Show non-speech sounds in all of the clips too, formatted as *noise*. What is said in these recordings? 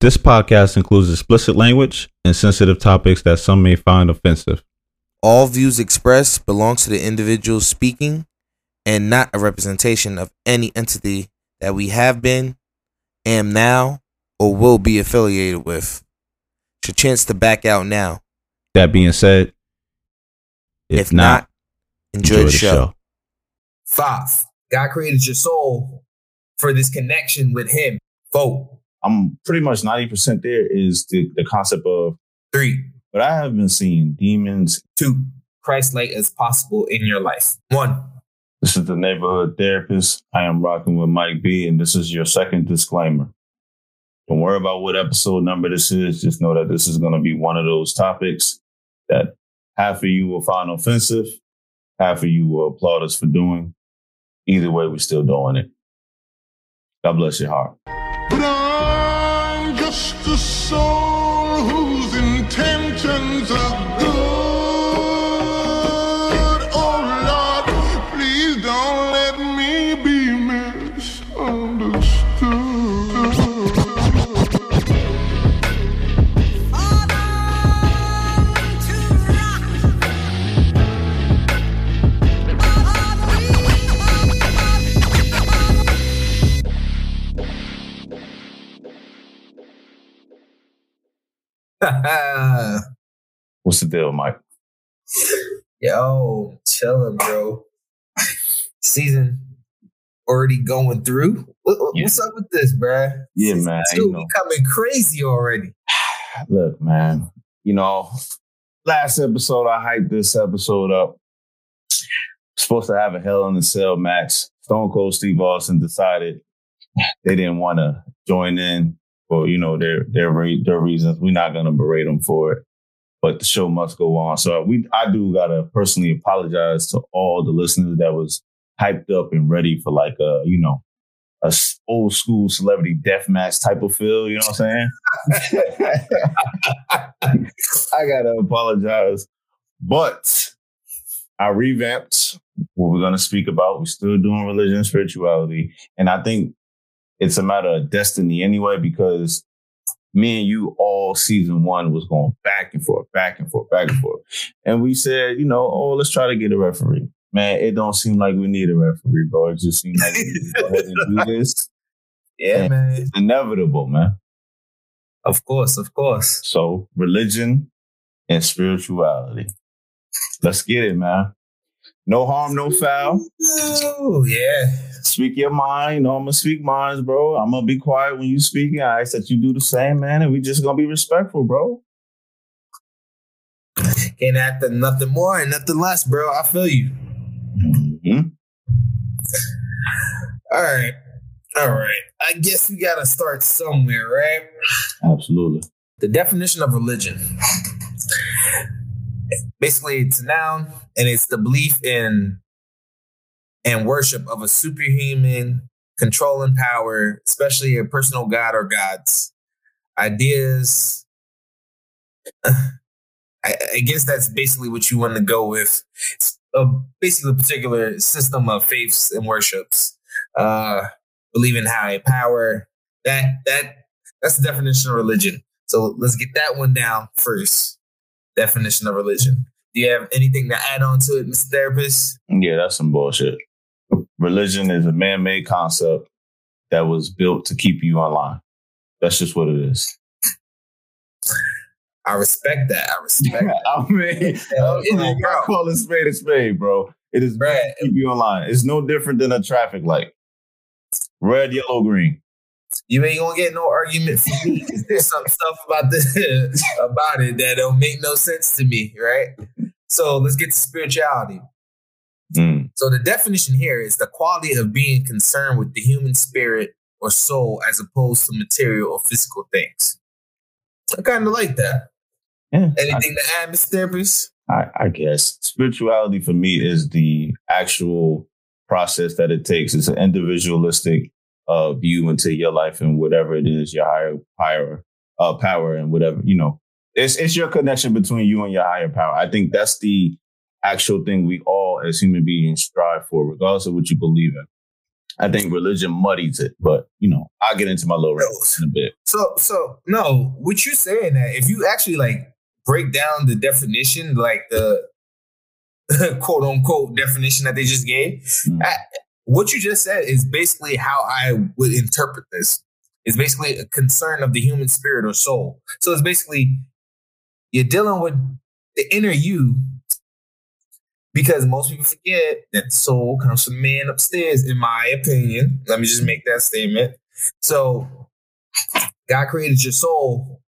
This podcast includes explicit language and sensitive topics that some may find offensive. All views expressed belong to the individual speaking and not a representation of any entity that we have been, am now, or will be affiliated with. It's your chance to back out now. That being said, if, If not, enjoy, the, show. Five. God created your soul for this connection with Him. Vote. I'm pretty much 90% there is the, the concept of, Three. but I have been seeing demons. Two. Christ light as possible in your life. One. This is the neighborhood therapist. I am rocking with Mike B, and this is your second disclaimer. Don't worry about what episode number this is. Just know that this is going to be one of those topics that half of you will find offensive, half of you will applaud us for doing. Either way, we're still doing it. God bless your heart. A *laughs* What's the deal, Mike? Yo, chilling, bro. Season already going through. What- what- Yeah. What's up with this, bruh? Yeah, Season man, Two you know. becoming crazy already. *sighs* Look, man, you know, last episode, I hyped this episode up. Supposed to have a Hell in a Cell match. Stone Cold Steve Austin decided they didn't want to join in for, you know, their their their reasons. We're not to berate them for it, but the show must go on. So we, I do got to personally apologize to all the listeners that was hyped up and ready for like a, you know, a old school celebrity death match type of feel. You know what I'm saying? *laughs* I gotta apologize, but I revamped what we're gonna speak about. We're still doing religion and spirituality, and I think it's a matter of destiny anyway because me and you all season one was going back and forth, back and forth, back and forth, and we said, you know, oh, let's try to get a referee. Man, it don't seem like we need a referee, bro. It just seems like we need to go ahead and do *laughs* this. Yeah, Yeah. man. It's inevitable, man. Of course, of course. So religion and spirituality. Let's get it, man. No harm, no foul. Oh, yeah. Speak your mind. You know, I'm gonna speak minds, bro. I'm gonna be quiet when you speaking. I ask that you do the same, man, and we just gonna be respectful, bro. Can't act for nothing more and nothing less, bro. I feel you. Mhm. All right. All right. I guess we got to start somewhere, right? Absolutely. The definition of religion. Basically, it's a noun and it's the belief in and worship of a superhuman controlling power, especially a personal god or gods. Ideas. *sighs* I, I guess that's basically what you want to go with. It's a, basically a particular system of faiths and worships. Uh, believe in high power. That that that's the definition of religion. So let's get that one down first. Definition of religion. Do you have anything to add on to it, Mr. Therapist? Yeah, that's some bullshit. Religion is a man-made concept that was built to keep you online. That's just what it is. I respect that. I respect that. *laughs* I mean, you *laughs* bro. call a spade a spade, bro. It is to keep you online. It's no different than a traffic light. Red, yellow, green. You ain't gonna get no argument from me 'cause there's some *laughs* stuff about this *laughs* about it that don't make no sense to me, right? So let's get to spirituality. Mm. So the definition here is the quality of being concerned with the human spirit or soul as opposed to material or physical things. I kind of like that. Yeah, Anything to add, Mr. Therapist? I, I guess spirituality for me is the actual process that it takes. It's an individualistic uh, view into your life and whatever it is, your higher higher uh, power and whatever you know. It's it's your connection between you and your higher power. I think that's the actual thing we all as human beings strive for, regardless of what you believe in. I think religion muddies it, but you know, I'll get into my little rant in a bit. So so no, what you're saying that if you actually like break down the definition, like the *laughs* quote unquote definition that they just gave, Mm. I- what you just said is basically how I would interpret this. It's basically a concern of the human spirit or soul. So it's basically you're dealing with the inner you because most people forget that soul comes from man upstairs, in my opinion. Let me just make that statement. So God created your soul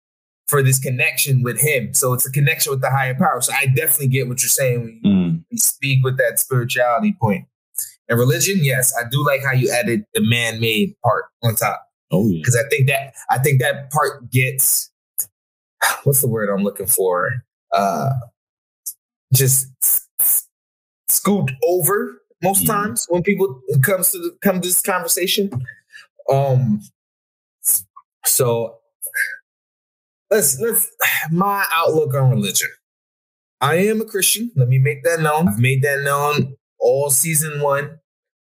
for this connection with Him. So it's a connection with the higher power. So I definitely get what you're saying when you Mm. we speak with that spirituality point. And religion, yes, I do like how you added the man-made part on top Oh yeah. because I think that I think that part gets what's the word I'm looking for? Uh, just scooped over most Mhm. times when people comes to the, come to this conversation. Um, so let's let's my outlook on religion. I am a Christian. Let me make that known. I've made that known all season one.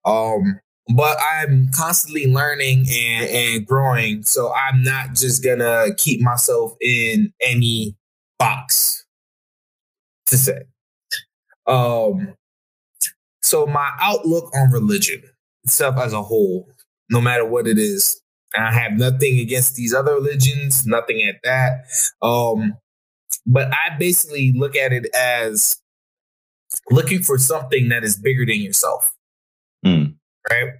Um, but I'm constantly learning and, and growing. So I'm not just gonna keep myself in any box to say. Um, so my outlook on religion itself as a whole, no matter what it is, I have nothing against these other religions, nothing at that. Um, but I basically look at it as looking for something that is bigger than yourself. Mm. Right.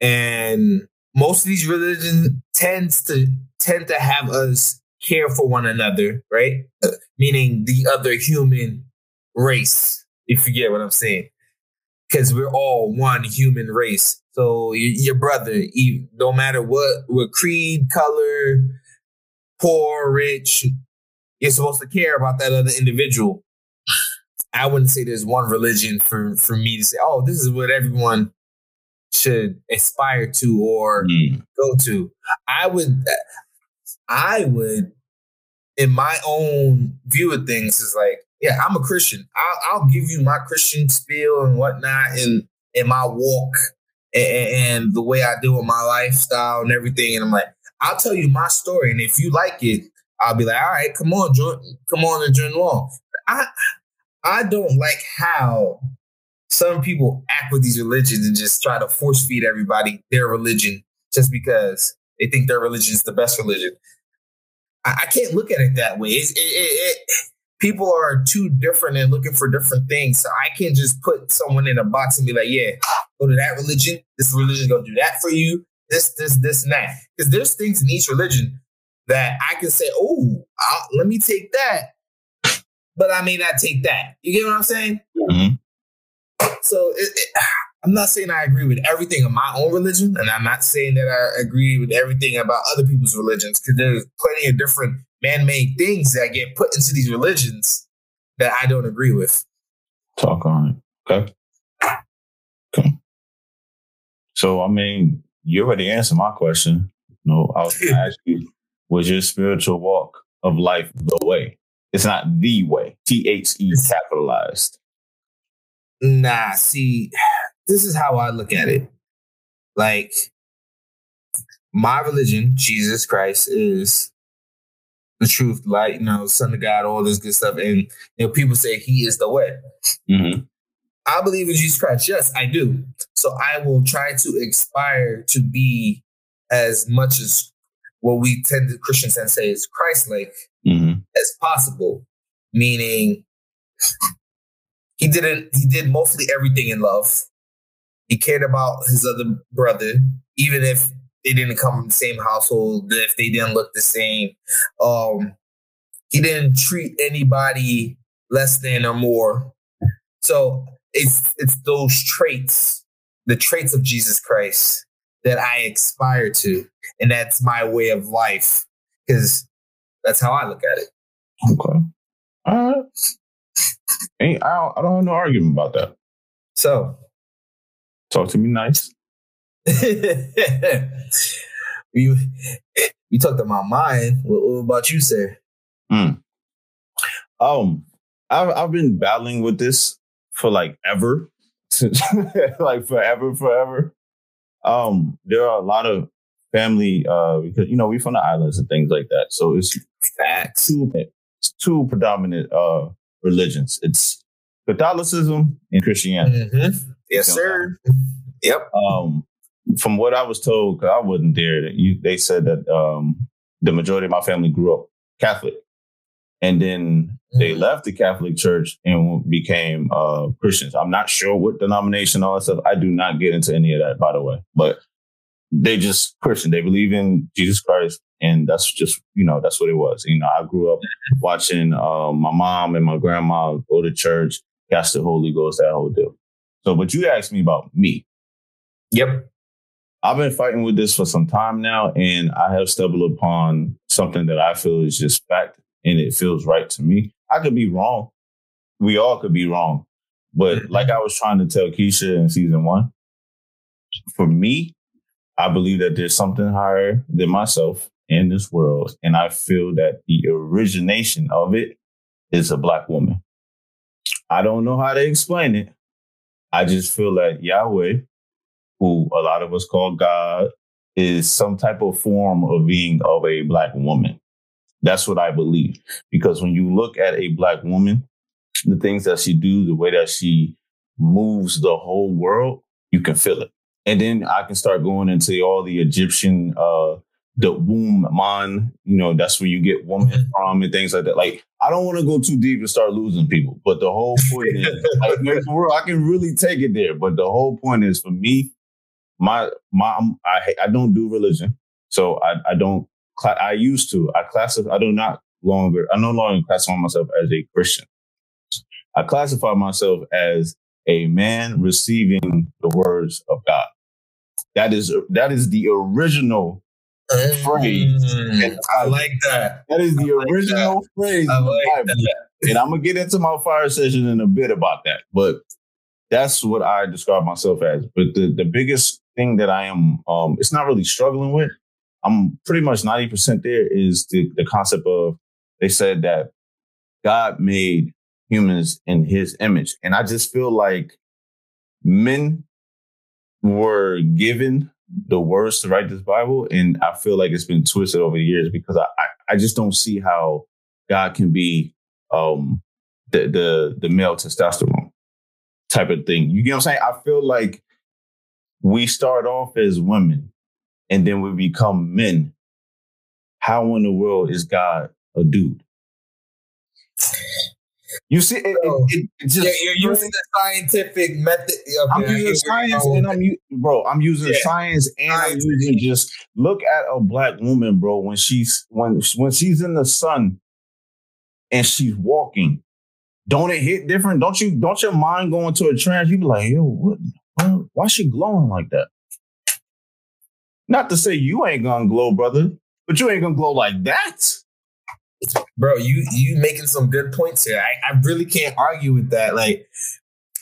And most of these religions tends to tend to have us care for one another, right? *laughs* Meaning the other human race, if you get what I'm saying. Because we're all one human race. So your brother, you, no matter what, what creed, color, poor, rich, you're supposed to care about that other individual. I wouldn't say there's one religion for for me to say, oh, this is what everyone should aspire to or Mm. go to. I would, I would, in my own view of things, is like, yeah, I'm a Christian. I'll, I'll give you my Christian spiel and whatnot, and in my walk and, and the way I do with my lifestyle and everything. And I'm like, I'll tell you my story, and if you like it, I'll be like, all right, come on, join, come on and join along. I, I don't like how some people act with these religions and just try to force feed everybody their religion just because they think their religion is the best religion. I, I can't look at it that way. It, it, it, people are too different and looking for different things. So I can't just put someone in a box and be like, yeah, go to that religion. This religion gonna do that for you. This, this, this, and that. Because there's things in each religion that I can say, oh, let me take that, but I may not take that. You get what I'm saying? Mhm. So it, it, I'm not saying I agree with everything of my own religion, and I'm not saying that I agree with everything about other people's religions, because there's plenty of different man-made things that get put into these religions that I don't agree with. Talk on it. Okay. Okay. So I mean, you already answered my question. No, I was gonna *laughs* ask you, was your spiritual walk of life the way? It's not the way. T H E capitalized. Nah, see, *sighs* this is how I look at it. Like, my religion, Jesus Christ, is the truth, light, you know, Son of God, all this good stuff. And you know, people say He is the way. Mm-hmm. I believe in Jesus Christ. Yes, I do. So I will try to aspire to be as much as what we tend to Christians tend to say is Christ-like Mm-hmm. as possible. Meaning, he didn't. He did mostly everything in love. He cared about his other brother, even if they didn't come from the same household, if they didn't look the same. Um, he didn't treat anybody less than or more. So it's it's those traits, the traits of Jesus Christ that I aspire to, and that's my way of life because that's how I look at it. Okay. All right. Ain't I don't, I don't have no argument about that. So Talk to me nice. *laughs* we we talked about mine. What, what about you, sir? Um, I've I've been battling with this for like ever, *laughs* Since- *laughs* like forever, forever. Um, there are a lot of family uh because you know we're from the islands and things like that. So it's Facts. two it's two predominant uh religions. It's Catholicism and Christianity. Mhm. Yes, sir. Yep. Um, from what I was told, I wasn't there. You they said that um the majority of my family grew up Catholic, and then they Mhm. left the Catholic Church and became uh Christians. I'm not sure what denomination, all that stuff. I do not get into any of that, by the way. But they just Christian. They believe in Jesus Christ, and that's just you know that's what it was. You know, I grew up watching uh, my mom and my grandma go to church, cast the Holy Ghost, that whole deal. So, but you asked me about me. Yep. I've been fighting with this for some time now, and I have stumbled upon something that I feel is just fact, and it feels right to me. I could be wrong. We all could be wrong, but mm-hmm. like I was trying to tell Keisha in season one, for me, I believe that there's something higher than myself in this world, and I feel that the origination of it is a black woman. I don't know how to explain it. I just feel that Yahweh who a lot of us call God, is some type of form of being of a black woman. That's what I believe. Because when you look at a black woman, the things that she do, the way that she moves the whole world, you can feel it. And then I can start going into all the Egyptian uh the womb man, you know, that's where you get woman from and things like that. Like, I don't want to go too deep and start losing people, but the whole point is, *laughs* like, world, I can really take it there. But the whole point is for me, my my I I don't do religion, so I I don't. Cla- I used to. I classify. I do not longer. I no longer classify myself as a Christian. I classify myself as a man receiving the words of God. That is that is the original. Phrase. Mm, I like that. That is the like original phrase I in the like Bible. And I'm gonna get into my fire session in a bit about that. But that's what I describe myself as. But the, the biggest thing that I am um it's not really struggling with, I'm pretty much 90% there is the, the concept of they said that God made humans in his image. And I just feel like men were given the words to write this Bible. And I feel like it's been twisted over the years because I, I, I just don't see how God can be um the the the male testosterone type of thing. You get what I'm saying? I feel like we start off as women and then we become men. How in the world is God a dude? You see, it, it, it, it just You're, you're using the scientific method. I'm using science and I'm bro. I'm using Yeah. science and I'm using just look at a black woman, bro. When she's when when she's in the sun and she's walking, don't it hit different? Don't you? Don't your mind go into a trance? You be like, yo, what? why- Why she glowing like that? Not to say you ain't gonna glow, brother, but you ain't gonna glow like that. bro you you making some good points here I, I really can't argue with that like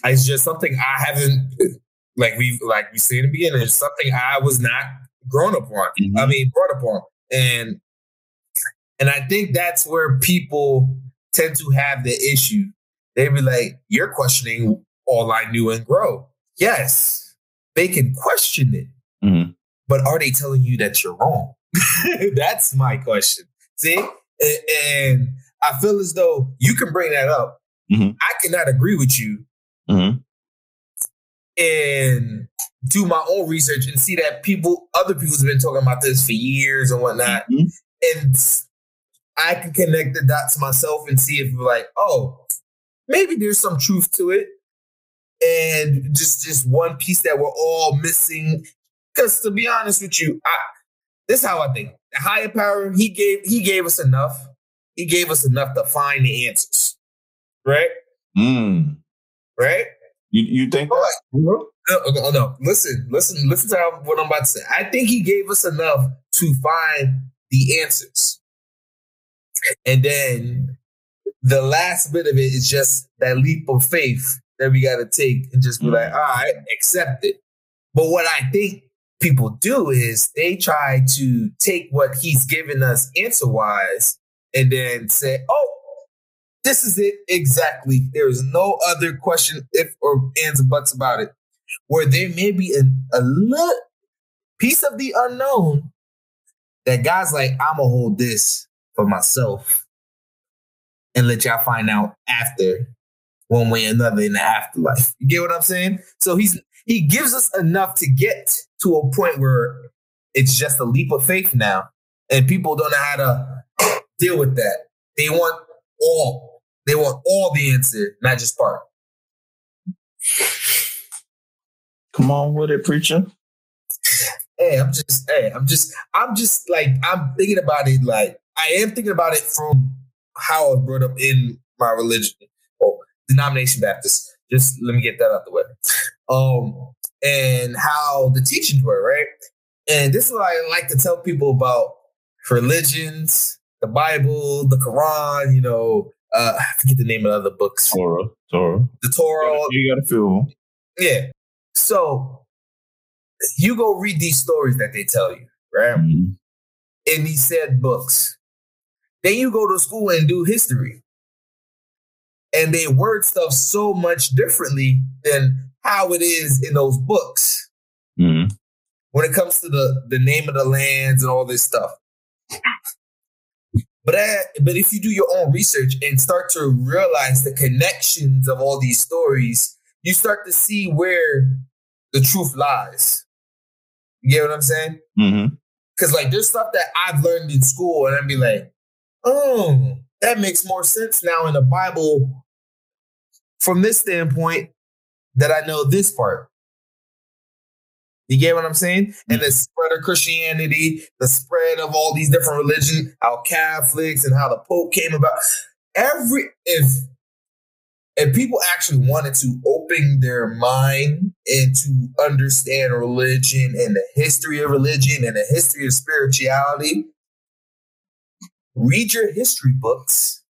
it's just something i haven't *laughs* like we like we said in the beginning it's something i was not grown up on Mhm. i mean brought up on and and i think that's where people tend to have the issue they be like you're questioning all i knew and grow yes they can question it Mhm. But are they telling you that you're wrong *laughs* that's my question see and I feel as though you can bring that up. Mhm. I cannot agree with you Mhm. and do my own research and see that people, other people's been talking about this for years and whatnot. Mhm. And I can connect the dots myself and see if like, oh, maybe there's some truth to it. And just just one piece that we're all missing. Because to be honest with you, I this is how I think. The higher power, he gave he gave us enough. He gave us enough to find the answers. Right? Mm. Right? You you think that? No, no, no. Listen, listen, listen to how, what I'm about to say. I think he gave us enough to find the answers. And then the last bit of it is just that leap of faith that we got to take and just be like, all right, accept it. But what I think people do is they try to take what he's given us answer wise and then say, oh, this is it exactly. There is no other question, if or ands or buts about it. Where there may be a, a little, piece of the unknown that God's like, I'm gonna hold this for myself and let y'all find out after one way or another in the afterlife. You get what I'm saying? So he's he gives us enough to get to a point where it's just a leap of faith now, and people don't know how to deal with that. They want all. They want all the answer, not just part. Come on with it, preacher. Hey, I'm just, hey, I'm just, I'm just like, I'm thinking about it. Like, I am thinking about it from how I was brought up in my religion, oh, denomination Baptist. Just let me get that out the way. Um, and how the teachings were, right? And this is what I like to tell people about religions, the Bible, the Quran, you know, uh, I forget the name of the other books. Torah, Torah. The Torah. You got to feel. Yeah. So you go read these stories that they tell you, right? Mhm. In these said books. Then you go to school and do history. And they word stuff so much differently than how it is in those books Mhm. when it comes to the, the name of the lands and all this stuff. But uh, but if you do your own research and start to realize the connections of all these stories, you start to see where the truth lies. You get what I'm saying? Mhm. Because like there's stuff that I've learned in school, and I'd be like, oh, that makes more sense now in the Bible from this standpoint that I know this part. You get what I'm saying? And mm. the spread of Christianity, the spread of all these different religions, how Catholics and how the Pope came about. Every if if people actually wanted to open their mind and to understand religion and the history of religion and the history of spirituality, read your history books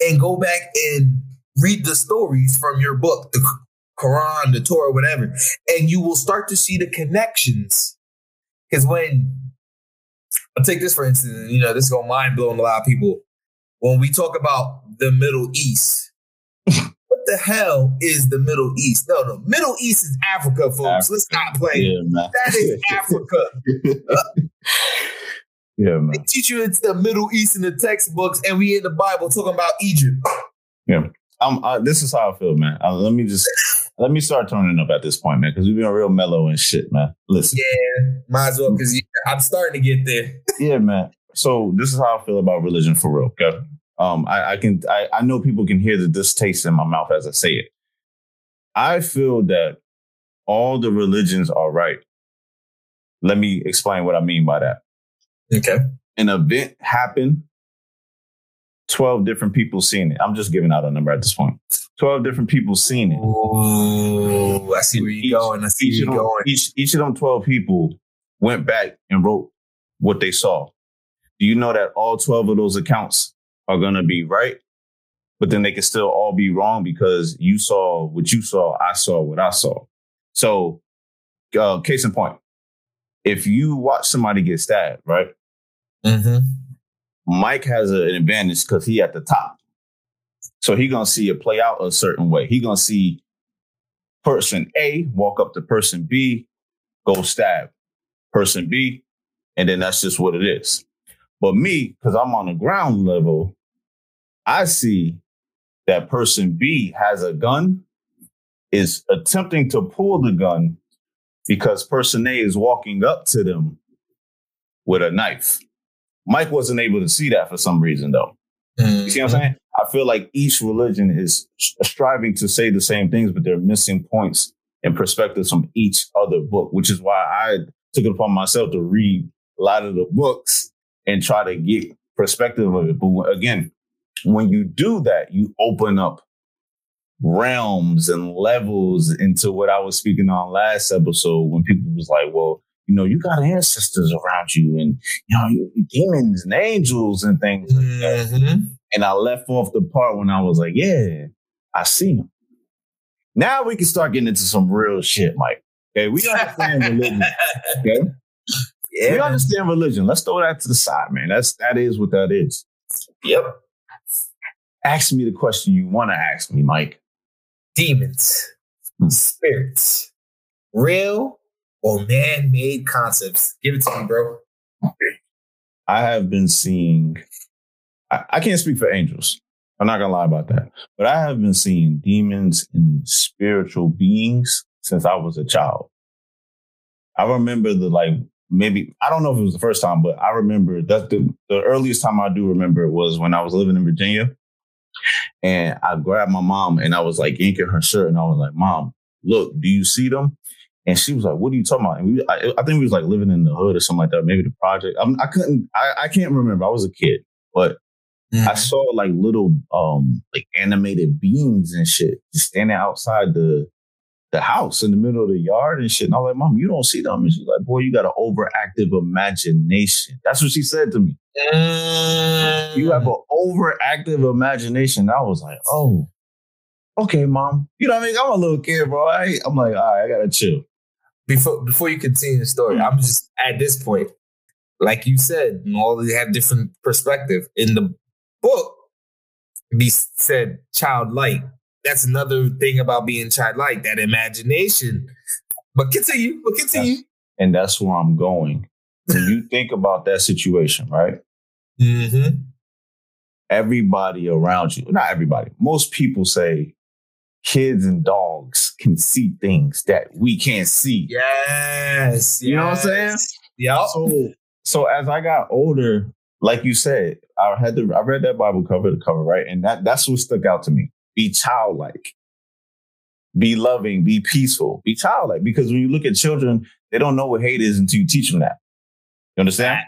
and go back and read the stories from your book, the Quran, the Torah, whatever, and you will start to see the connections. Because when I'll take this for instance, you know, this is gonna mind blow a lot of people. When we talk about the Middle East, *laughs* what the hell is the Middle East? No, no, Middle East is Africa, folks. Let's not play. Yeah. That is *laughs* Africa. *laughs* yeah, man. They teach you it's the Middle East in the textbooks, and we in the Bible talking about Egypt. I'm, uh, this is how I feel, man. Uh, let me just let me start turning up at this point, man, because we've been real mellow and shit, man. Listen, Yeah, might as well because I'm starting to get there. *laughs* yeah, man. So this is how I feel about religion for real. Okay, um, I, I can I, I know people can hear the distaste in my mouth as I say it. I feel that all the religions are right. Let me explain what I mean by that. Okay. An event happened. 12 different people seen it. I'm just giving out a number at this point. 12 different people seen it. Ooh, I see where you're going. I see each where of, you're them, going. each, each of them 12 people went back and wrote what they saw. Do you know that all 12 of those accounts are going to be right? But then they can still all be wrong because you saw what you saw, I saw what I saw. So, uh, case in point, if you watch somebody get stabbed, right? Mm-hmm. Mike has a- an advantage because he at the top. So he gonna see it play out a certain way. He gonna see person A walk up to person B, go stab person B, and then that's just what it is. But me, because I'm on the ground level, I see that person B has a gun, is attempting to pull the gun because person A is walking up to them with a knife. Mike wasn't able to see that for some reason, though. You see what I'm mm-hmm. saying? I feel like each religion is striving to say the same things, but they're missing points and perspectives from each other book, which is why I took it upon myself to read a lot of the books and try to get perspective of it. But again, when you do that, you open up realms and levels into what I was speaking on last episode when people was like, well, you know, you got ancestors around you and, you know, you- demons and angels and things like that. Mm-hmm. And I left off the part when I was like, yeah, I see them. Now we can start getting into some real shit, Mike. Okay, we understand religion. *laughs* Okay, Yeah. we understand religion. Let's throw that to the side, man. That's that is what that is. Yep. Ask me the question you want to ask me, Mike. Demons, Hmm. spirits, real or man-made concepts? Give it to me, bro. I have been seeing. I, I can't speak for angels. I'm not gonna lie about that, but I have been seeing demons and spiritual beings since I was a child. I remember the like maybe I don't know if it was the first time, but I remember that the, the earliest time I do remember was when I was living in Virginia. And I grabbed my mom and I was like yanking her shirt and I was like, Mom, look, do you see them? And she was like, "What are you talking about?" And we, I, I think we was like living in the hood or something like that. Maybe the project. I'm, I couldn't. I, I can't remember. I was a kid, but I saw like little um like animated beings and shit just standing outside the the house in the middle of the yard and shit. And I was like, Mom, you don't see them. And she's like, Boy, you got an overactive imagination. That's what she said to me. You have an overactive imagination. I was like, Oh, okay, mom. You know what I mean? I'm a little kid, bro. I, I'm like, all right, I gotta chill. Before before you continue the story, I'm just at this point, like you said, all they have different perspective. In the book, be said childlike. That's another thing about being childlike, that imagination. But continue, but continue. And that's where I'm going. When you think about that situation, right? Mm-hmm. Everybody around you, not everybody, most people say kids and dogs can see things that we can't see. Yes. You know what I'm saying? yes. Yep. So, so as I got older, like you said, I had to I read that Bible cover to cover, right? And that that's what stuck out to me. Be childlike. Be loving, be peaceful, be childlike. Because when you look at children, they don't know what hate is until you teach them that. You understand?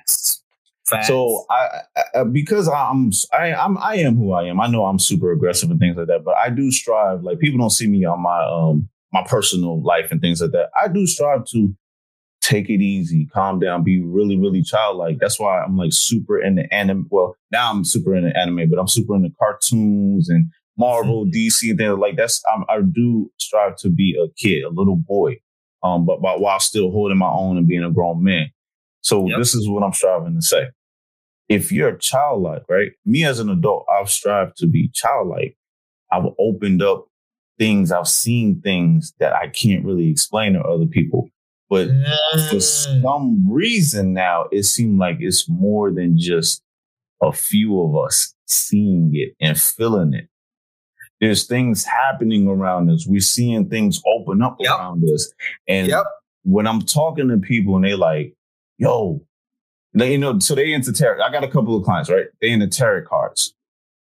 Facts. So I, I because I'm I I'm I am who I am. I know I'm super aggressive and things like that, but I do strive. Like people don't see me on my um my personal life and things like that. I do strive to take it easy, calm down, be really really childlike. That's why I'm like super into anime. Well, now I'm super into anime, but I'm super into cartoons and Marvel, *laughs* DC, and things like that's. I'm, I do strive to be a kid, a little boy, um, but, but while still holding my own and being a grown man. So Yep. this is what I'm striving to say if you're childlike, right? Me as an adult, I've strived to be childlike. I've opened up things, I've seen things that I can't really explain to other people. But for Mm. some reason now, it seemed like it's more than just a few of us seeing it and feeling it. There's things happening around us. We're seeing things open up Yep. around us. And Yep. when I'm talking to people and they like, yo, they, you know, so they into tarot. I got a couple of clients, right? They into tarot cards.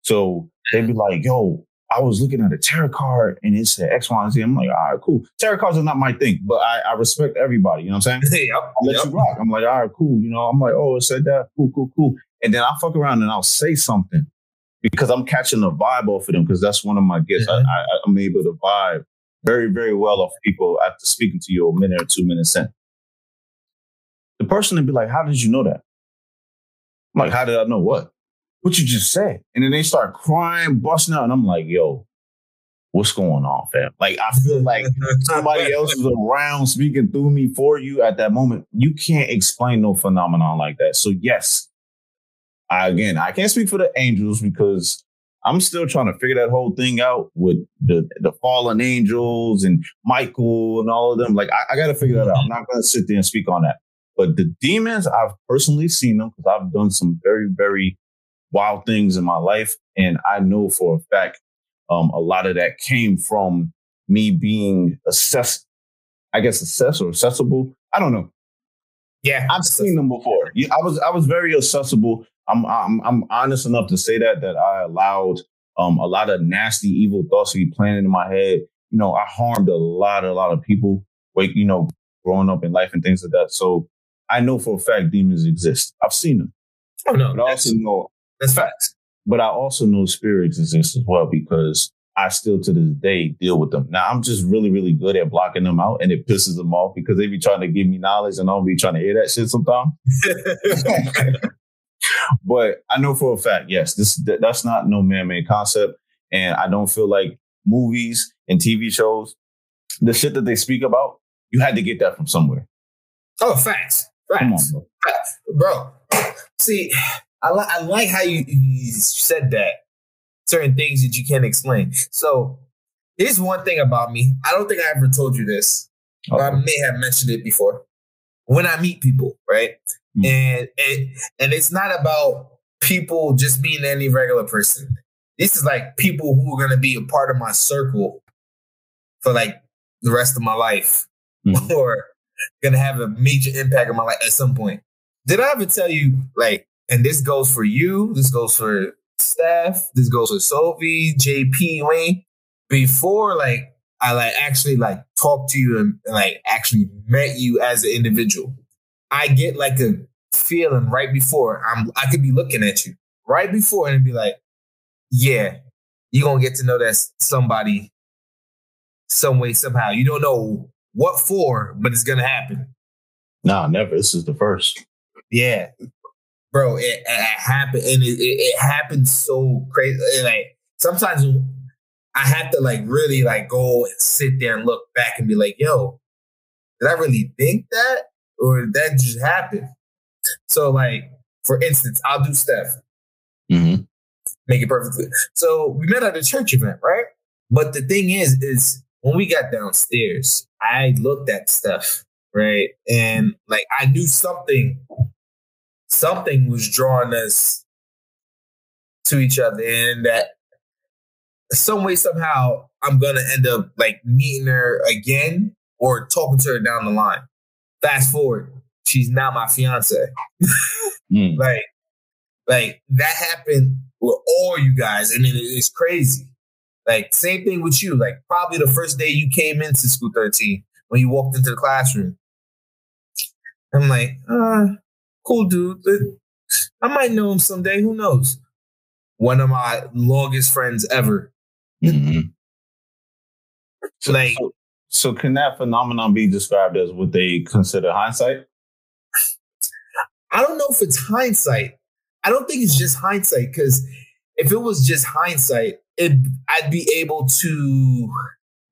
So they'd be like, yo, I was looking at a tarot card and it said X, Y, and Z. I'm like, all right, cool. Tarot cards are not my thing, but I, I respect everybody. You know what I'm saying? *laughs* yep. I'll let yep. you rock. I'm like, all right, cool. You know, I'm like, oh, it said that. Cool, cool, cool. And then I'll fuck around and I'll say something because I'm catching the vibe off of them because that's one of my gifts. I. I, I'm able to vibe very, very well off people after speaking to you a minute or two minutes in. The person would be like, how did you know that? I'm like, how did I know what? What you just said. And then they start crying, busting out. And I'm like, yo, what's going on, fam? Like, I feel like *laughs* somebody else is around speaking through me for you at that moment. You can't explain no phenomenon like that. So yes, I, again, I can't speak for the angels because I'm still trying to figure that whole thing out with the the fallen angels and Michael and all of them. Like I, I got to figure that out. Mm-hmm. I'm not going to sit there and speak on that. But the demons, I've personally seen them because I've done some very very wild things in my life, and I know for a fact um, a lot of that came from me being assessed, I guess assessed or accessible. I don't know. Yeah. I've seen them before. Yeah, I was I was very accessible. I'm I'm I'm honest enough to say that that I allowed um a lot of nasty evil thoughts to be planted in my head. You know, I harmed a lot a lot of people. Wake, you know, growing up in life and things like that. So I know for a fact demons exist. I've seen them, Oh no, but I also know that's facts. but I also know spirits exist as well because I still to this day deal with them. Now I'm just really, really good at blocking them out and it pisses them off because they be trying to give me knowledge and I'll be trying to hear that shit sometimes. *laughs* but I know for a fact, yes, this that, that's not no man-made concept. And I don't feel like movies and TV shows, the shit that they speak about, you had to get that from somewhere. oh, facts. Come on, Facts. bro. bro. See, I, li- I like how you, you said that certain things that you can't explain. So here's one thing about me. I don't think I ever told you this. or I may have mentioned it before. When I meet people, right? Mm. And and and it's not about people just being any regular person. This is like people who are gonna be a part of my circle for like the rest of my life, Mhm. *laughs* or gonna have a major impact on my life at some point. Did I ever tell you like? And this goes for you. This goes for Steph. This goes for Sophie, JP, Wayne. Before like I like actually like talked to you and, and like actually met you as an individual. I get like a feeling right before I'm I could be looking at you right before and be like, yeah, you're gonna get to know that somebody some way, somehow. You don't know what for, but it's gonna happen. Nah, never. This is the first. Yeah. Bro, it, it happened and it, it, happened so crazy. And, like sometimes I have to like really like go and sit there and look back and be like, yo, did I really think that? Or did that just happen? So like, for instance, I'll do Steph. Mm-hmm. Make it perfectly. So we met at a church event, right? But the thing is, is when we got downstairs, I looked at Steph, right? And like I knew something, something was drawing us to each other, and that some way, somehow, I'm gonna end up like meeting her again or talking to her down the line. Fast forward, she's now my fiance. *laughs* Mm. Like, like that happened with all you guys, and it is crazy. Like, same thing with you. Like, probably the first day you came into school 13 when you walked into the classroom. I'm like, uh, cool dude. I might know him someday. Who knows? One of my longest friends ever. Mhm. So, Like- so, so can that phenomenon be described as what they consider hindsight? I don't know if it's hindsight. I don't think it's just hindsight because if it was just hindsight, it I'd be able to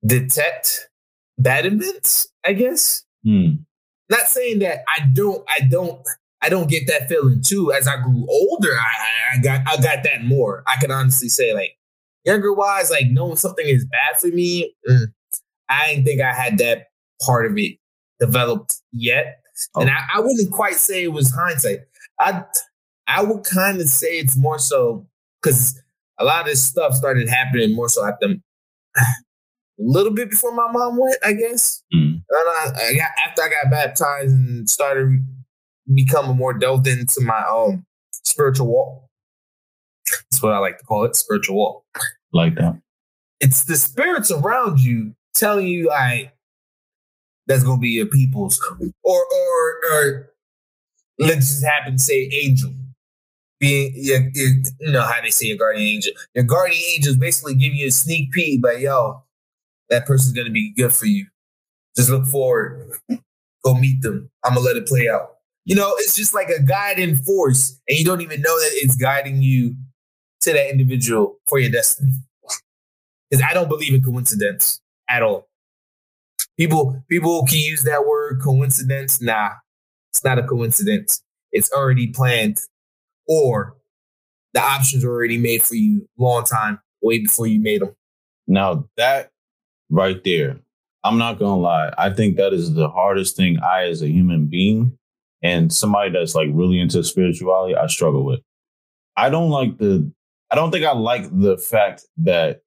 detect bad events. I guess. Hmm. Not saying that I don't. I don't. I don't get that feeling too. As I grew older, I, I- got I got that more. I can honestly say, like younger wise, like knowing something is bad for me. mm, I didn't think I had that part of it developed yet. And I, I wouldn't quite say it was hindsight. I I would kind of say it's more so because a lot of this stuff started happening more so at the *sighs* a little bit before my mom went, I guess. Hmm. And I, I got after I got baptized and started becoming more delved into my own spiritual walk. That's what I like to call it, spiritual walk Like that. it's the spirits around you telling you like that's gonna be your people's or or or let's just happen to say angel being your, your, you know how they say your guardian angel your guardian angel is basically giving you a sneak peek but yo that person's gonna be good for you just look forward go meet them i'm gonna let it play out you know it's just like a guiding force and you don't even know that it's guiding you to that individual for your destiny because I don't believe in coincidence at all. People people can use that word coincidence. Nah, it's not a coincidence. It's already planned, or the options are already made for you long time way before you made them. Now that right there, I'm not gonna lie. I think that is the hardest thing I, as a human being, and somebody that's like really into spirituality, I struggle with. I don't like the. I don't think I like the fact that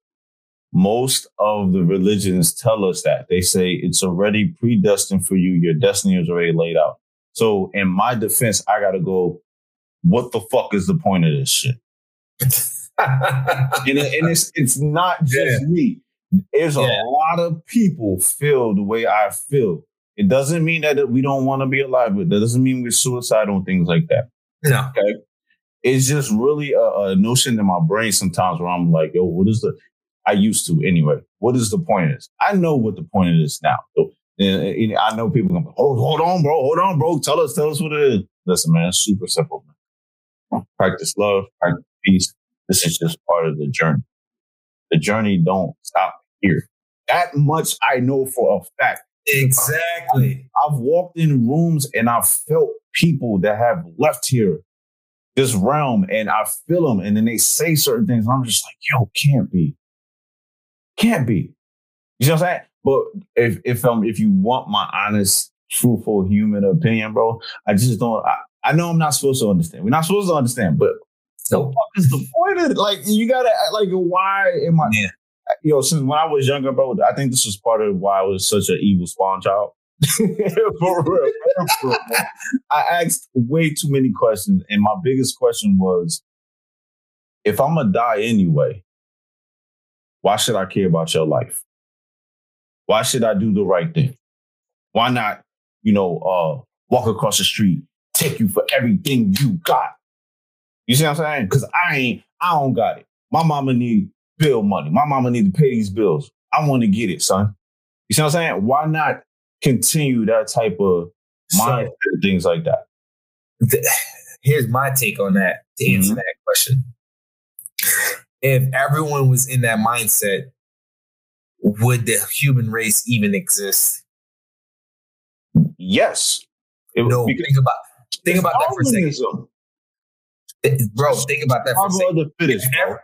most of the religions tell us that they say it's already predestined for you. Your destiny is already laid out. So, in my defense, I gotta go. What the fuck is the point of this shit? *laughs* and, it- and it's it's not just me. There's a lot of people feel the way I feel. It doesn't mean that we don't want to be alive, but that doesn't mean we're suicidal and things like that. no, It's just really a, a notion in my brain sometimes where I'm like, yo, what is the? I used to anyway. What is the point of this? I know what the point of this now. So, and, and I know people going, hold, oh, hold on, bro, hold on, bro. Tell us, tell us what it is. Listen, man, it's super simple. Man. Practice love, practice peace. This is just part of the journey. The journey don't stop here. That much I know for a fact. exactly. I've walked in rooms and I've felt people that have left here, this realm, and I feel them, and then they say certain things, and I'm just like, yo, can't be. Can't be. You know what I'm saying? But if if um if you want my honest, truthful human opinion, bro, I just don't. I, I know I'm not supposed to understand. We're not supposed to understand, but So fuck is the point of it? Like you gotta like why am I? Yeah. Yo, since when I was younger, bro, I think this was part of why I was such an evil spawn child. *laughs* for real, for real, for real. I asked way too many questions, and my biggest question was, if I'm gonna die anyway, why should I care about your life? Why should I do the right thing? Why not, you know, uh, walk across the street, take you for everything you got? You see what I'm saying? Because I ain't, I don't got it. My mama need bill money. My mama need to pay these bills. I want to get it, son. You see what I'm saying? Why not continue that type of So- mindset and things like that? th- here's my take on that to answer Mhm. that question. If everyone was in that mindset, would the human race even exist? Yes. It, No, because think about think about that for a second. Th- bro. Think about that for a Survival second. of the fittest, ever-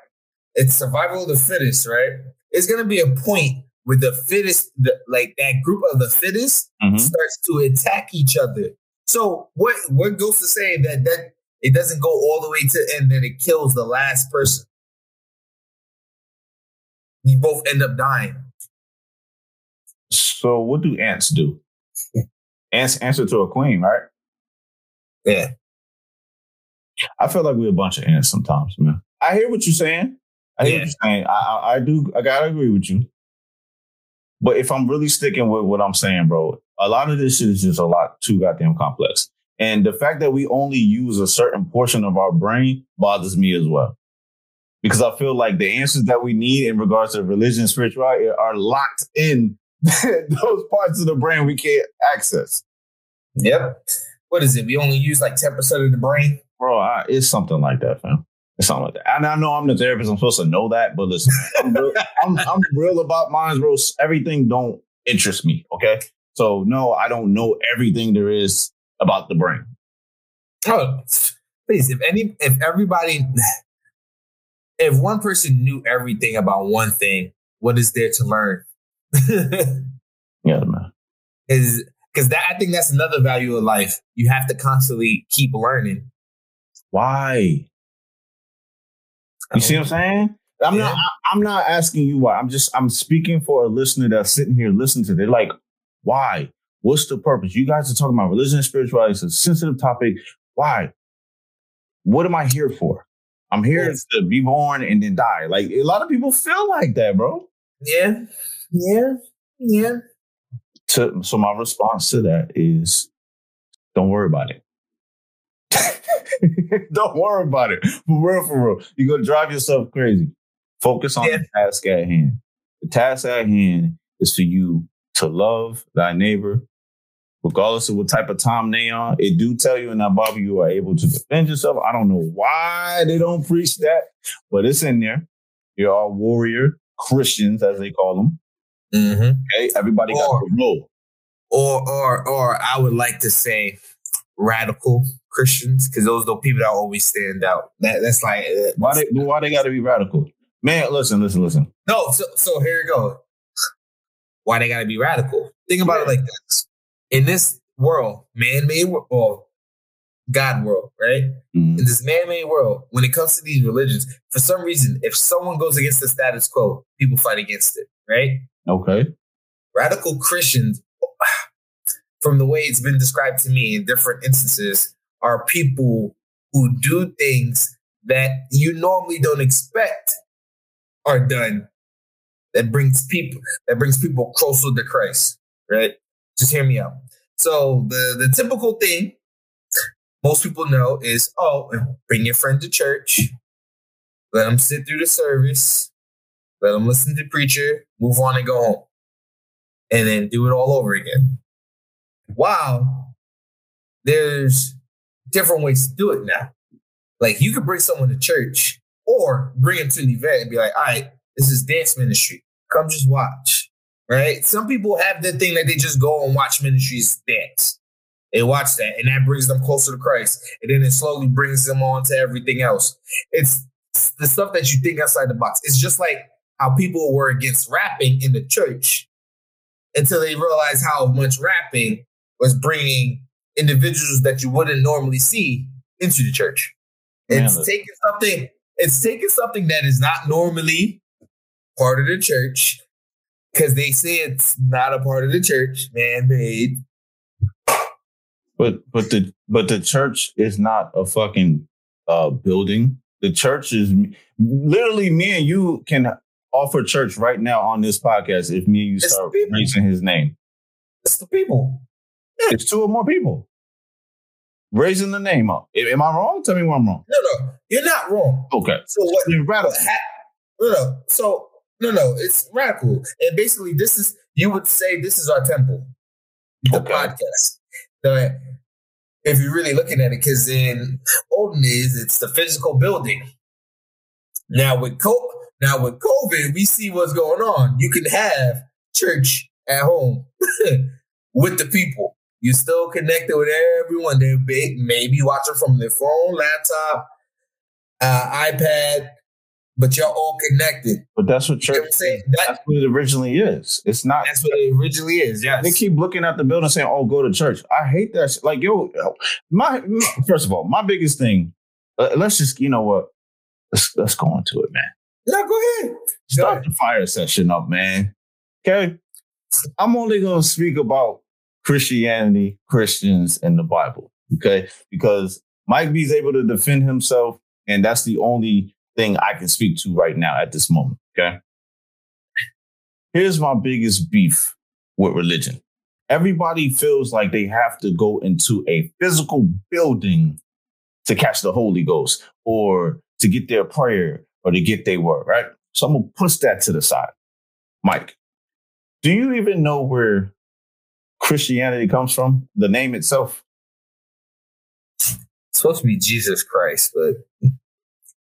It's survival of the fittest, right? It's gonna be a point where the fittest, the, like that group of the fittest, Mhm. starts to attack each other. So what what goes to say that that it doesn't go all the way to and then it kills the last person. You both end up dying. So what do ants do? Ants answer to a queen, right? Yeah. I feel like we're a bunch of ants sometimes, man. I hear what you're saying. I hear Yeah. what you're saying. I, I, I do. I gotta agree with you. But if I'm really sticking with what I'm saying, bro, a lot of this shit is just a lot too goddamn complex. And the fact that we only use a certain portion of our brain bothers me as well. Because I feel like the answers that we need in regards to religion spirituality are locked in *laughs* those parts of the brain we can't access. Yep. What is it? We only use like 10% of the brain. Bro, I, it's something like that, fam. It's something like that. And I know I'm the therapist. I'm supposed to know that, but listen, I'm real, *laughs* I'm, I'm real about mine, bro. Everything don't interest me. Okay, so no, I don't know everything there is about the brain. Oh, please, if any if everybody *sighs* if one person knew everything about one thing, what is there to learn? *laughs* Yeah, man. is because that I think that's another value of life. You have to constantly keep learning. Why? You see what I'm saying? I'm not. Yeah. I, I'm not asking you why. I'm just. I'm speaking for a listener that's sitting here listening to. They're like, why? What's the purpose? You guys are talking about religion and spirituality. It's a sensitive topic. Why? What am I here for? I'm here Yes. to be born and then die. Like a lot of people feel like that, bro. Yeah, yeah, yeah. To, so my response to that is, don't worry about it. *laughs* don't worry about it. For real, for real. You're gonna drive yourself crazy. Focus on Yeah. the task at hand. The task at hand is for you to love thy neighbor, regardless of what type of time they are. It do tell you in that Bible you are able to defend yourself. I don't know why they don't preach that, but it's in there. You're all warrior Christians, as they call them. Mm-hmm. Okay, everybody got Or- the role. Or, or, or I would like to say radical Christians because those are the people that always stand out. That that's like uh, Why they why they gotta be radical? Man, listen, listen, listen. No, so so here you go. Why they gotta be radical? Think about it like this: in this world, man-made world, well, God world, right? Mhm. In this man-made world, when it comes to these religions, for some reason, if someone goes against the status quo, people fight against it, right? Okay. Radical Christians, from the way it's been described to me in different instances, are people who do things that you normally don't expect are done that brings people that brings people closer to Christ, right? Just hear me out. So the the typical thing most people know is oh, bring your friend to church, let them sit through the service, let them listen to the preacher, move on and go home, and then do it all over again. Wow, there's different ways to do it now. Like you could bring someone to church or bring them to an event and be like, all right, this is dance ministry. Come just watch. Right? Some people have the thing that they just go and watch ministries dance. They watch that and that brings them closer to Christ. And then it slowly brings them on to everything else. It's the stuff that you think outside the box. It's just like how people were against rapping in the church. until they realized how much rapping was bringing individuals that you wouldn't normally see into the church. It's Man, taking something. It's taking something that is not normally part of the church because they say it's not a part of the church, man made. But but the but the church is not a fucking uh building. The church is literally me and you can offer church right now on this podcast if me and you It's start raising his name. It's the people. It's two or more people raising the name up. Am I wrong? Tell me where I'm wrong. No, no, you're not wrong. Okay. So what? Then radical. what no, no. So no, no. It's radical, and basically, this is you would say this is our temple, the Okay. podcast. The if you're really looking at it, because in olden days, it's the physical building. Now with co- now with COVID, we see what's going on. You can have church at home *laughs* with the people. You're still connected with everyone. They may maybe watching from their phone, laptop, uh, iPad, but you're all connected. But that's what You know church what saying? That, that's what it originally is. It's not that's what it originally is. Yes. They keep looking at the building saying, "Oh, go to church." I hate that. Like, yo, my, my- first of all, my biggest thing. Uh, let's just, you know what? Let's let's go into it, man. No, go ahead. Go Start ahead. the fire session up, man. Okay, I'm only gonna speak about Christianity, Christians, and the Bible. Okay, because Mike B is able to defend himself, and that's the only thing I can speak to right now at this moment. Okay. Here's my biggest beef with religion. Everybody feels like they have to go into a physical building to catch the Holy Ghost or to get their prayer or to get their word, right? So I'm gonna push that to the side. Mike, do you even know where Christianity comes from? The name itself? It's supposed to be Jesus Christ, but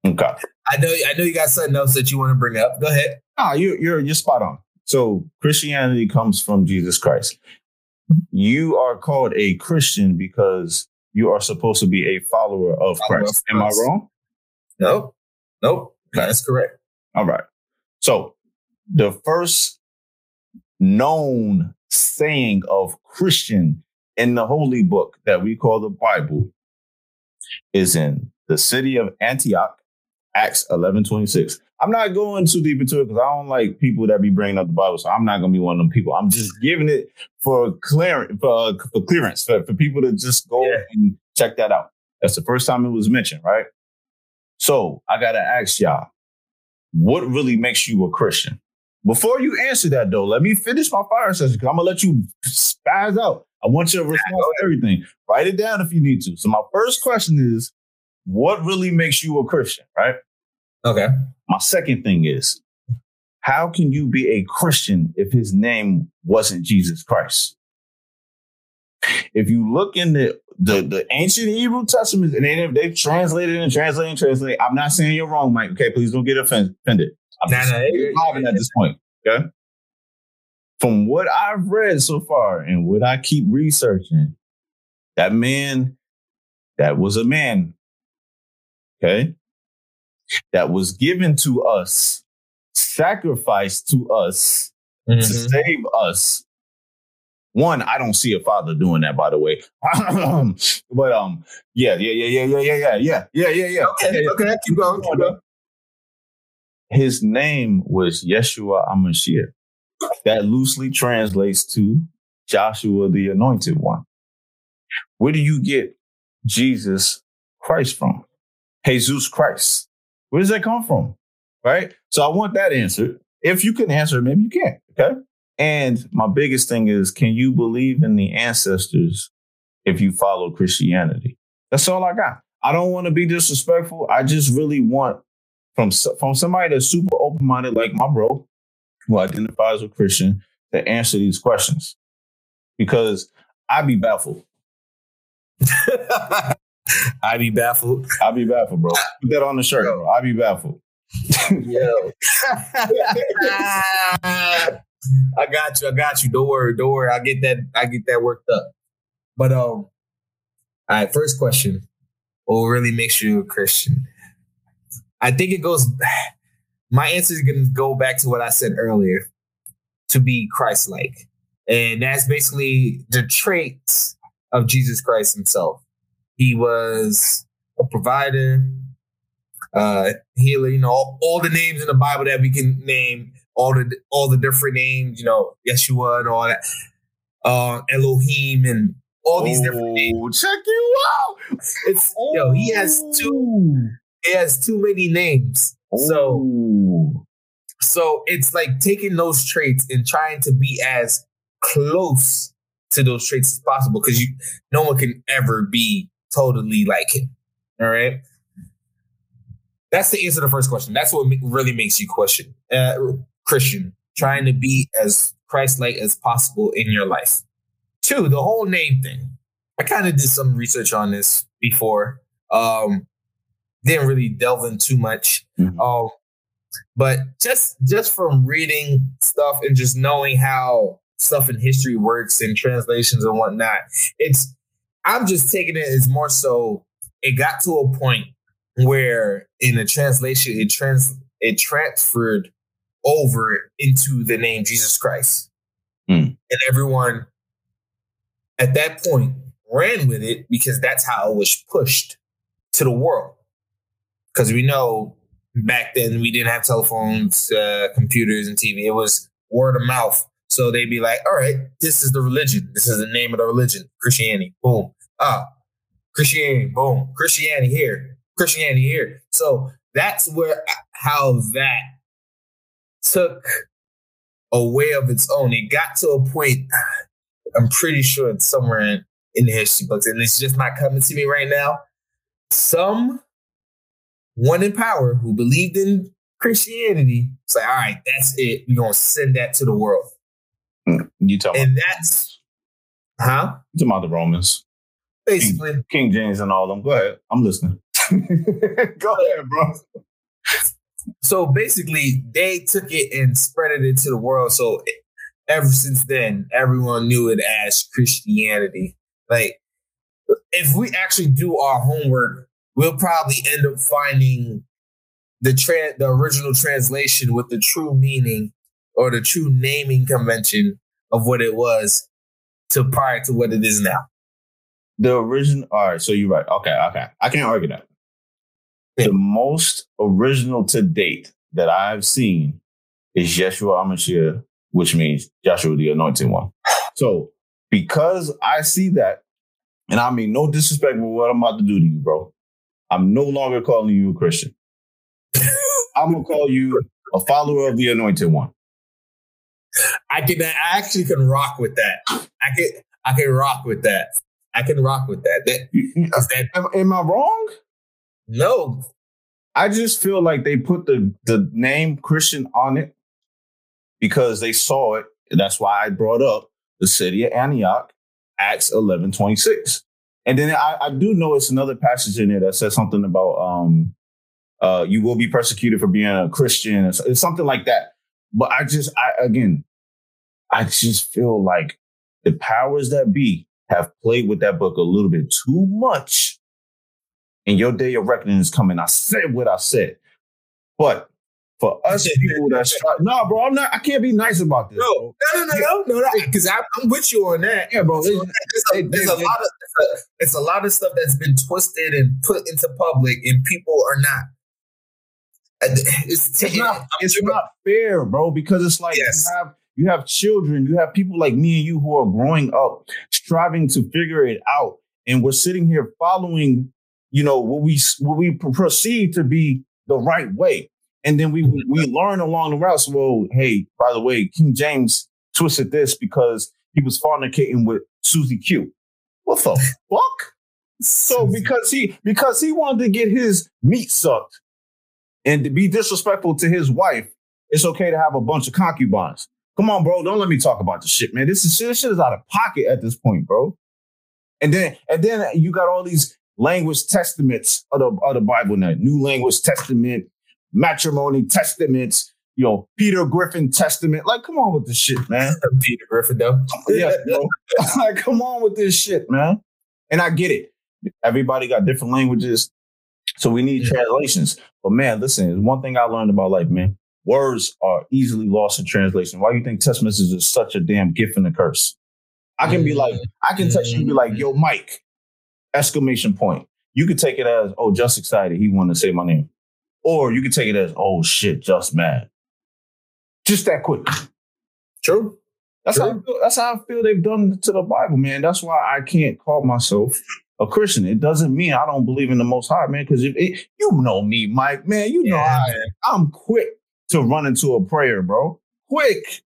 Okay. I know I know you got something else that you want to bring up. Go ahead. Ah, you, you're you're spot on. So Christianity comes from Jesus Christ. You are called a Christian because you are supposed to be a follower of Follower Christ. of Am I wrong? Nope. Nope. That's correct. All right. So the first known saying of Christian in the holy book that we call the Bible is in the city of Antioch, Acts 11 26. I'm not going too deep into it because I don't like people that be bringing up the Bible. So I'm not going to be one of them people. I'm just giving it for clearance, for, for clearance, for, for people to just go Yeah. and check that out. That's the first time it was mentioned, right? So I got to ask y'all, what really makes you a Christian? Before you answer that, though, let me finish my fire session because I'm gonna let you spaz out. I want you to respond to everything. Write it down if you need to. So my first question is, what really makes you a Christian? Right. Okay. My second thing is, how can you be a Christian if his name wasn't Jesus Christ? If you look in the the, the ancient Hebrew Testament, and they they've translated and translated and translated. I'm not saying you're wrong, Mike. Okay, please don't get offended. I'm Nah, just nah, at this point. Okay. From what I've read so far and what I keep researching, that man, that was a man. Okay. That was given to us, sacrificed to us to Mhm. save us. One, I don't see a father doing that, by the way. but um, yeah, yeah, yeah, yeah, yeah, yeah, yeah, yeah, yeah, yeah, yeah. Okay. Okay. Keep going. Keep going. His name was Yeshua Amashiach. That loosely translates to Joshua the Anointed One. Where do you get Jesus Christ from? Jesus Christ. Where does that come from? Right? So I want that answered. If you can answer maybe you can. Okay. And my biggest thing is can you believe in the ancestors if you follow Christianity? That's all I got. I don't want to be disrespectful. I just really want from from somebody that's super open minded, like my bro, who identifies with Christian, to answer these questions, because I'd be baffled. *laughs* I'd be baffled. I'd be baffled, bro. Put that on the shirt, bro. I be baffled. Yo. *laughs* *laughs* I got you. I got you. Don't worry. Don't worry. I get that. I get that worked up. But um, all right. First question: What really makes you a Christian? I think it goes. *sighs* My answer is going to go back to what I said earlier: to be Christ-like. and that's basically the traits of Jesus Christ Himself. He was a provider, uh, healer. You know, all, all the names in the Bible that we can name, all the all the different names. You know, Yeshua and all that, uh, Elohim and all these different names. Oh, check you out. It's yo, he has too He has too many names. So so it's like taking those traits and trying to be as close to those traits as possible because you no one can ever be totally like him. All right. That's the answer to the first question. That's what really makes you question uh, Christian, trying to be as Christ-like as possible in your life. Two, the whole name thing. I kind of did some research on this before. Um, didn't really delve in too much. Mhm. Um, but just just from reading stuff and just knowing how stuff in history works and translations and whatnot, it's I'm just taking it as more so it got to a point where in the translation it trans it transferred over into the name Jesus Christ. Hmm. And everyone at that point ran with it because that's how it was pushed to the world. Because we know back then we didn't have telephones, uh, computers, and TV. It was word of mouth. So they'd be like, all right, this is the religion. This is the name of the religion. Christianity. Boom. Ah, Christianity. Boom. Christianity here. Christianity here. So that's where how that took a way of its own. It got to a point, I'm pretty sure it's somewhere in, in the history books, and it's just not coming to me right now. Some one in power who believed in Christianity say, all right, that's it. We're gonna send that to the world. Mm, you talking And that's huh? you about the Romans, Basically. King James, and all them. Go ahead. I'm listening. *laughs* Go ahead, bro. *laughs* So basically, they took it and spread it into the world. So ever since then, everyone knew it as Christianity. Like, if we actually do our homework, we'll probably end up finding the tra- the original translation with the true meaning or the true naming convention of what it was to prior to what it is now. The original. All right. So you're right. Okay. Okay. I can't argue that. The most original to date that I've seen is Yeshua Amashiach, which means Joshua the Anointed One. So because I see that, and I mean no disrespect with what I'm about to do to you, bro. I'm no longer calling you a Christian. *laughs* I'm gonna call you a follower of the Anointed One. I can I actually can rock with that. I can I can rock with that. I can rock with that. That, that Am, am I wrong? No, I just feel like they put the the name Christian on it because they saw it. That's why I brought up the city of Antioch, Acts eleven twenty six. And then I, I do know it's another passage in there that says something about um uh you will be persecuted for being a Christian. It's, it's something like that. But I just I again I just feel like the powers that be have played with that book a little bit too much and your day of reckoning is coming. I said what I said. But for us people that's try- no, bro, I'm not. I can't be nice about this. no, no, no, no, no, no, because I'm with you on that. Yeah, bro. There's, *laughs* a, there's a lot of it's a, it's a lot of stuff that's been twisted and put into public, and people are not. It's, It's not. It's not fair, bro. Because it's like Yes. you have you have children, you have people like me and you who are growing up, striving to figure it out, and we're sitting here following, you know, what we what we perceive to be the right way, and then we mm-hmm. we learn along the route. So, well, hey, by the way, King James twisted this because he was fornicating with Susie Q. What the *laughs* fuck? So because he because he wanted to get his meat sucked and to be disrespectful to his wife, it's okay to have a bunch of concubines. Come on, bro. Don't let me talk about this shit, man. This is this shit is out of pocket at this point, bro. And then and then you got all these language testaments of the, of the Bible now. New language testament, matrimony testaments, you know, Peter Griffin testament. Like, come on with this shit, man. *laughs* Peter Griffin though. yeah, bro. *laughs* like, come on with this shit, man. And I get it. Everybody got different languages. So we need translations. But man, listen, there's one thing I learned about life, man. words are easily lost in translation. Why do you think text messages is such a damn gift and a curse? I can be mm. like, I can text you and be like, yo, Mike, exclamation point. You could take it as, oh, just excited. He wanted to say my name. Or you could take it as, oh shit, just mad. Just that quick. True. That's how I feel, that's how I feel they've done to the Bible, man. That's why I can't call myself a Christian. It doesn't mean I don't believe in the Most High, man. Because if it, you know me, Mike, man, you know Yeah. I, I'm quick to run into a prayer, bro. Quick.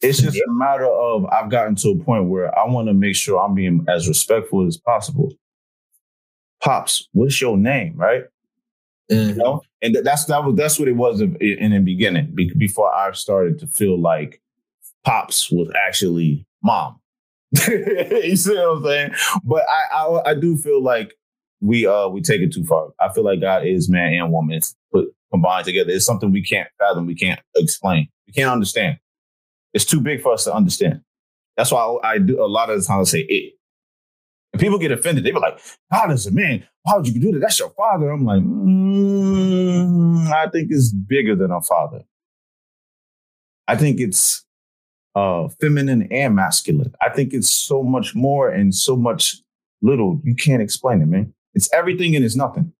It's just a matter of I've gotten to a point where I want to make sure I'm being as respectful as possible. Pops, what's your name, right? Mhm. you know and th- that's that was that's what it was in, in the beginning be- before i started to feel like pops was actually mom *laughs* you see what i'm saying but I, I i do feel like we uh we take it too far i feel like god is man and woman put combined together it's something we can't fathom we can't explain we can't understand it's too big for us to understand that's why i, do a lot of the time I say it and people get offended they be like god is a man why would you do that? That's your father. I'm like, mm, I think it's bigger than a father. I think it's uh, feminine and masculine. I think it's so much more and so much little. You can't explain it, man. It's everything and it's nothing.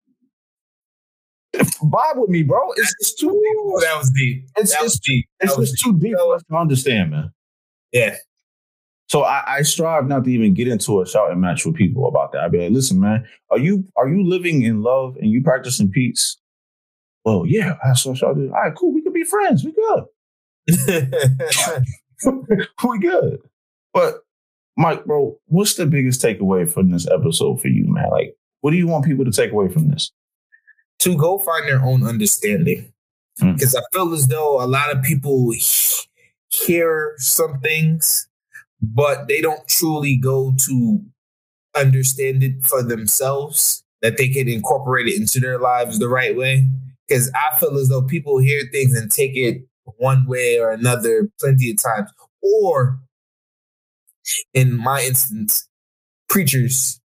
Vibe with me, bro. It's, it's too. Ooh, that was deep. It's, that was deep. it's That was too deep for us to understand, man. Yeah. So I, I strive not to even get into a shouting match with people about that. I'd be like, listen, man, are you are you living in love and you practicing peace? Well, yeah, that's what I do. All right, cool. We can be friends. We good. *laughs* *laughs* we good. But Mike, bro, what's the biggest takeaway from this episode for you, man? Like, what do you want people to take away from this? To go find their own understanding. Mm. Because I feel as though a lot of people he- hear some things, but they don't truly go to understand it for themselves, that they can incorporate it into their lives the right way. Because I feel as though people hear things and take it one way or another plenty of times. Or in my instance, preachers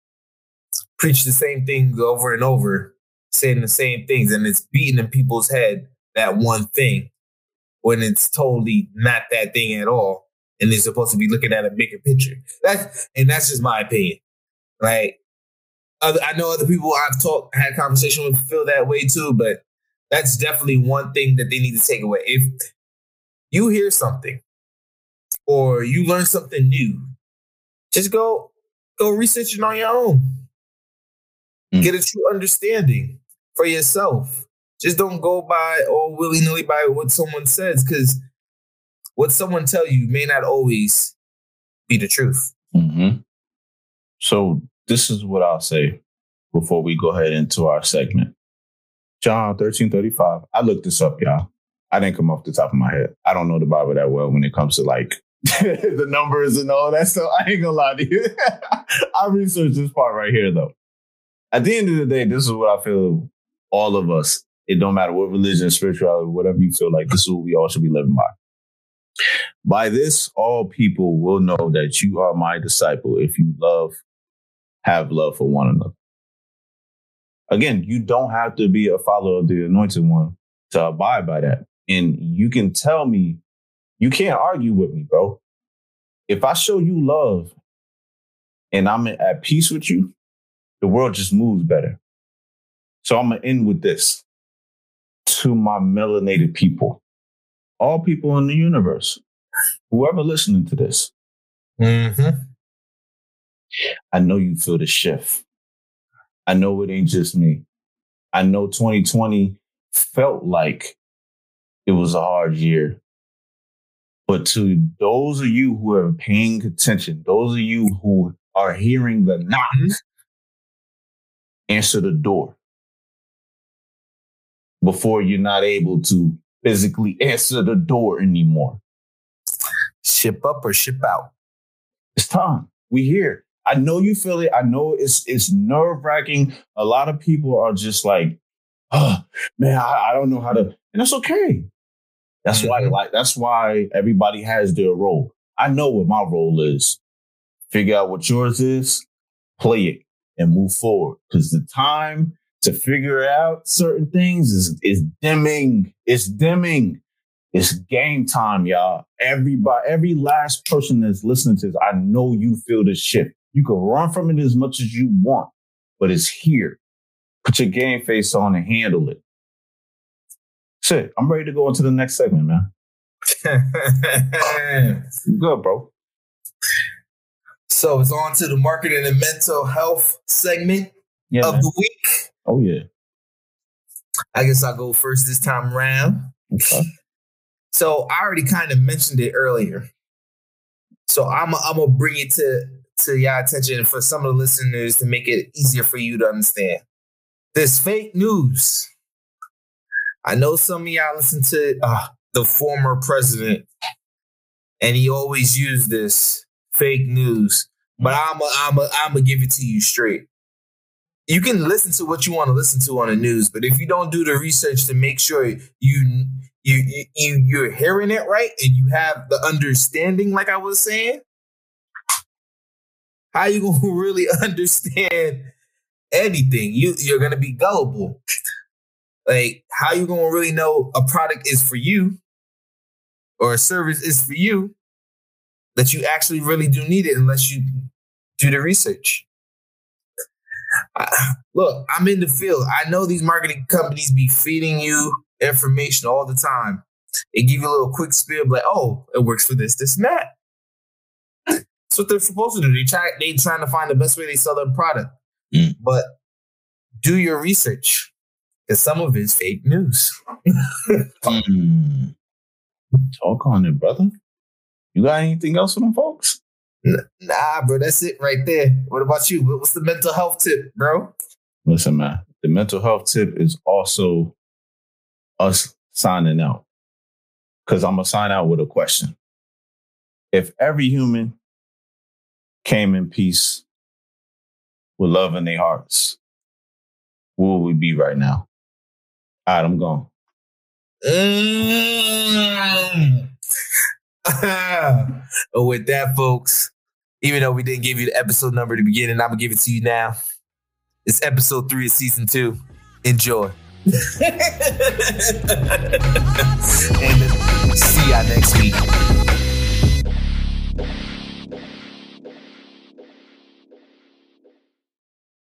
preach the same things over and over saying the same things and it's beating in people's head that one thing when it's totally not that thing at all and they're supposed to be looking at a bigger picture. That's and that's just my opinion like other, i know other people i've talked had conversation with feel that way too but that's definitely one thing that they need to take away. If you hear something or you learn something new just go go research it on your own. Mm. get a true understanding for yourself. Just don't go by all willy nilly by what someone says, because what someone tell you may not always be the truth. Mm-hmm. So this is what I'll say before we go ahead into our segment. John thirteen thirty five. I looked this up, y'all. I didn't come off the top of my head. I don't know the Bible that well when it comes to like *laughs* the numbers and all that stuff. I ain't gonna lie to you. *laughs* I researched this part right here though. At the end of the day, this is what I feel all of us, it don't matter what religion, spirituality, whatever you feel like, this is what we all should be living by. By this, all people will know that you are my disciple if you love, have love for one another. Again, you don't have to be a follower of the anointed one to abide by that. And you can tell me, you can't argue with me, bro. If I show you love and I'm at peace with you, the world just moves better. So I'm going to end with this to my melanated people, all people in the universe, whoever listening to this, Mm-hmm. I know you feel the shift. I know it ain't just me. I know 2020 felt like it was a hard year. But to those of you who are paying attention, those of you who are hearing the knock, answer the door before you're not able to physically answer the door anymore. Ship up or ship out. It's time. We here. I know you feel it. I know it's it's nerve wracking. A lot of people are just like, oh man, I, I don't know how to, and that's okay. That's why Mhm. like that's why everybody has their role. I know what my role is. Figure out what yours is, play it, and move forward. Because the time to figure out certain things is is dimming. It's dimming. It's game time, y'all. Everybody, every last person that's listening to this, I know you feel this shit. You can run from it as much as you want, but it's here. Put your game face on and handle it. Shit, I'm ready to go into the next segment, man. *laughs* Good, bro. so it's on to the marketing and mental health segment Yeah. of man. the week. Oh yeah. I guess I'll go first this time around. Okay. *laughs* So I already kind of mentioned it earlier. So I'm I'm gonna bring it to to your attention for some of the listeners to make it easier for you to understand. This fake news. I know some of y'all listen to uh, the former president, and he always used this fake news. But I'm a, I'm a, I'm gonna give it to you straight. You can listen to what you want to listen to on the news, but if you don't do the research to make sure you you you, you you're hearing it right and you have the understanding, like I was saying, how you gonna *laughs* really understand anything? You you're gonna be gullible. Like how you gonna really know a product is for you or a service is for you that you actually really do need it unless you do the research. I, look, I'm in the field. I know these marketing companies be feeding you information all the time. They give you a little quick spiel, like, "Oh, it works for this, this, and that." That's what they're supposed to do. They try. They trying to find the best way they sell their product. Mm. But do your research, because some of it's fake news. *laughs* Mm. Talk on it, brother. You got anything else for them folks? Nah, bro, that's it right there. What about you? What's the mental health tip, bro? Listen, man. The mental health tip is also us signing out. Because I'm gonna sign out with a question. If every human came in peace with love in their hearts, where would we be right now? All right, I'm gone. Mm. *laughs* With that, folks, even though we didn't give you the episode number at the beginning, I'm gonna give it to you now. It's episode three of season two. Enjoy. *laughs* and see y'all next week.